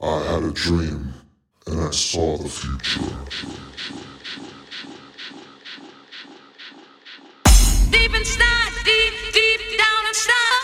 I had a dream, and I saw the future. Deep inside, deep, deep down inside.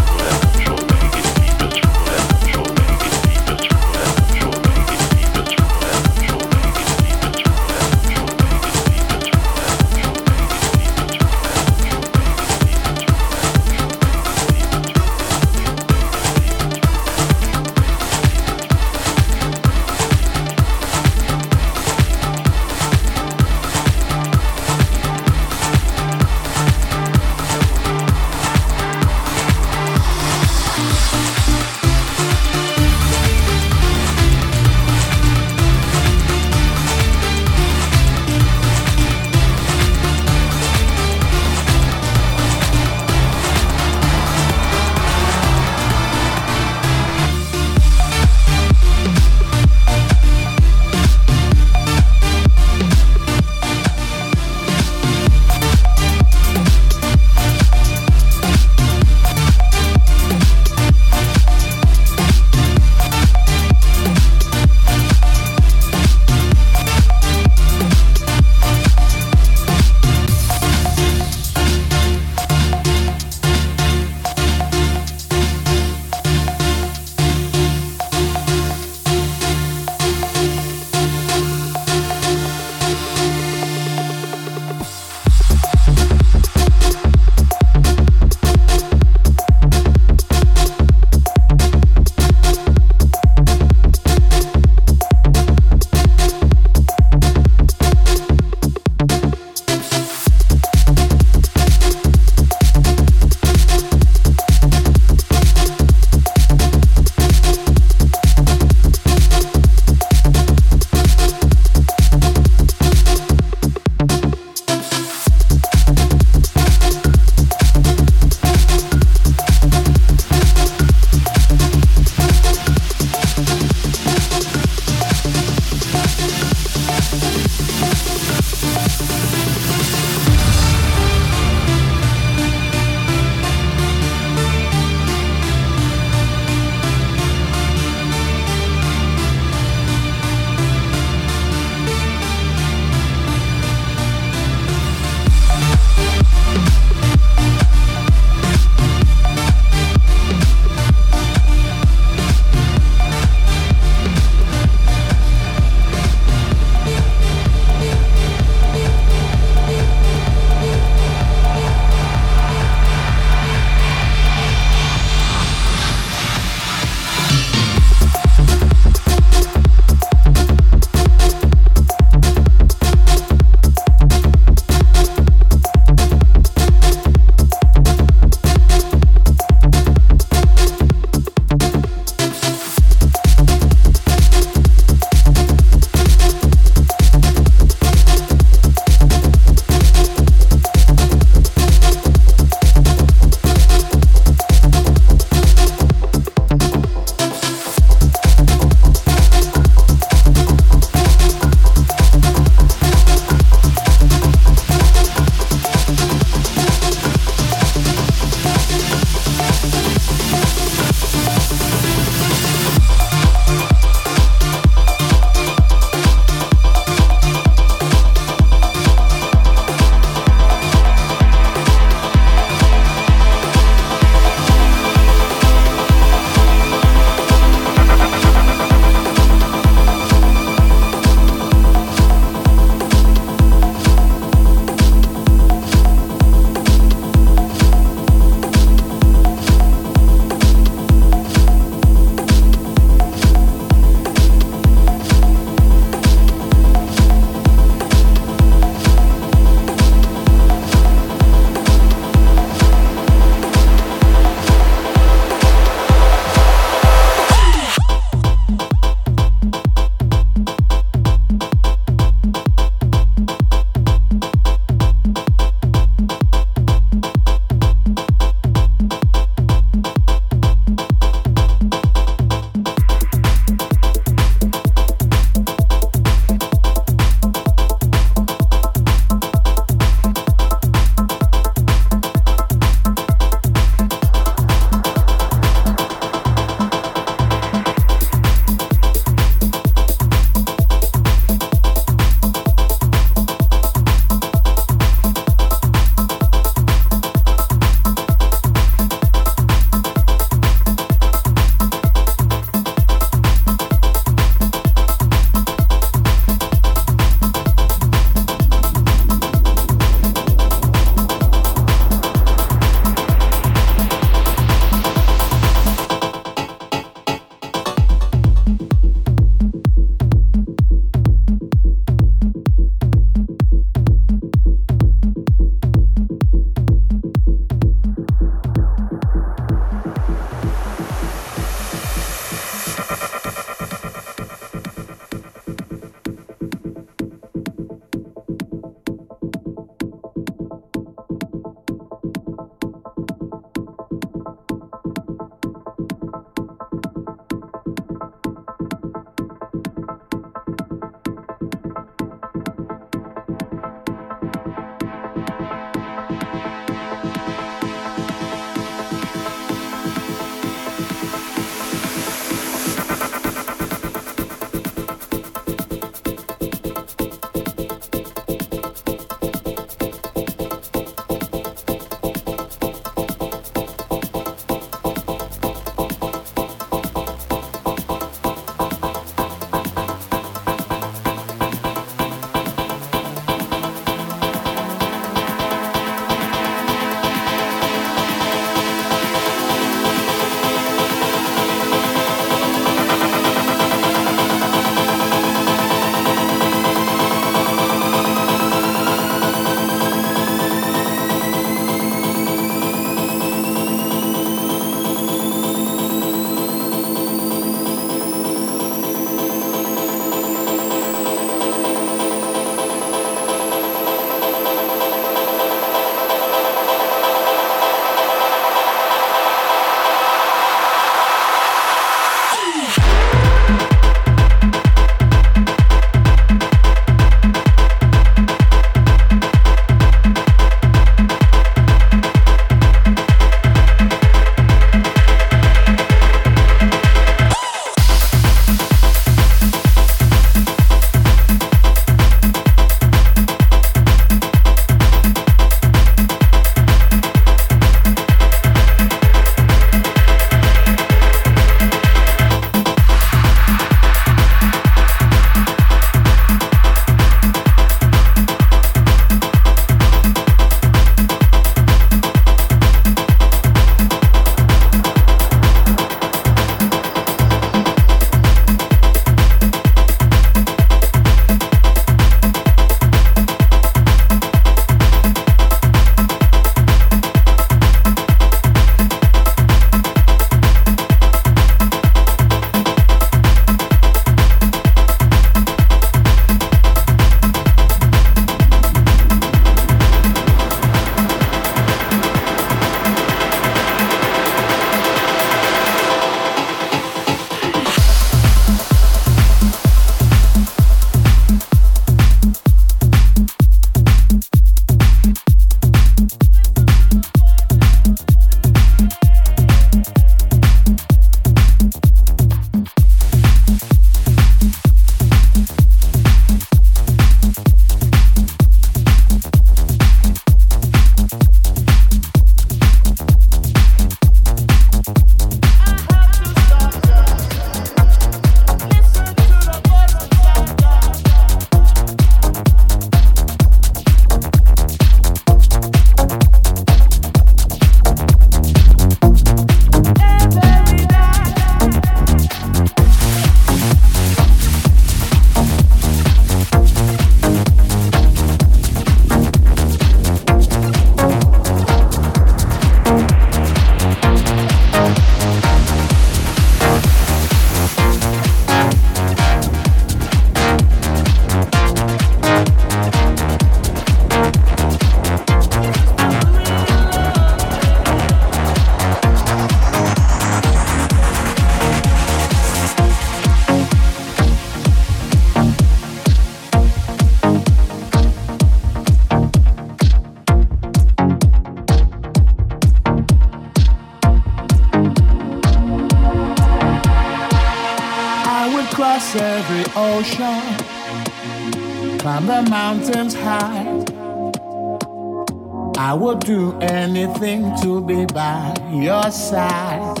To be by your side.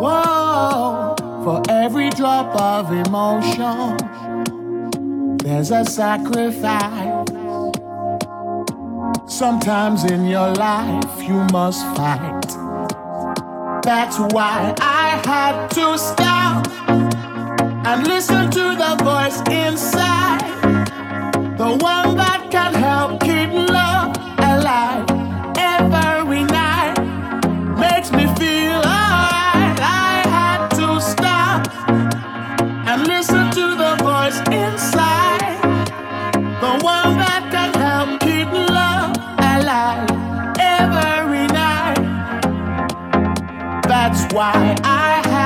Whoa, for every drop of emotion, there's a sacrifice. Sometimes in your life you must fight. That's why I had to stop and listen to the voice inside. The one that can help keep love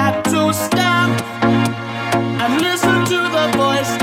had to stop and listen to the voice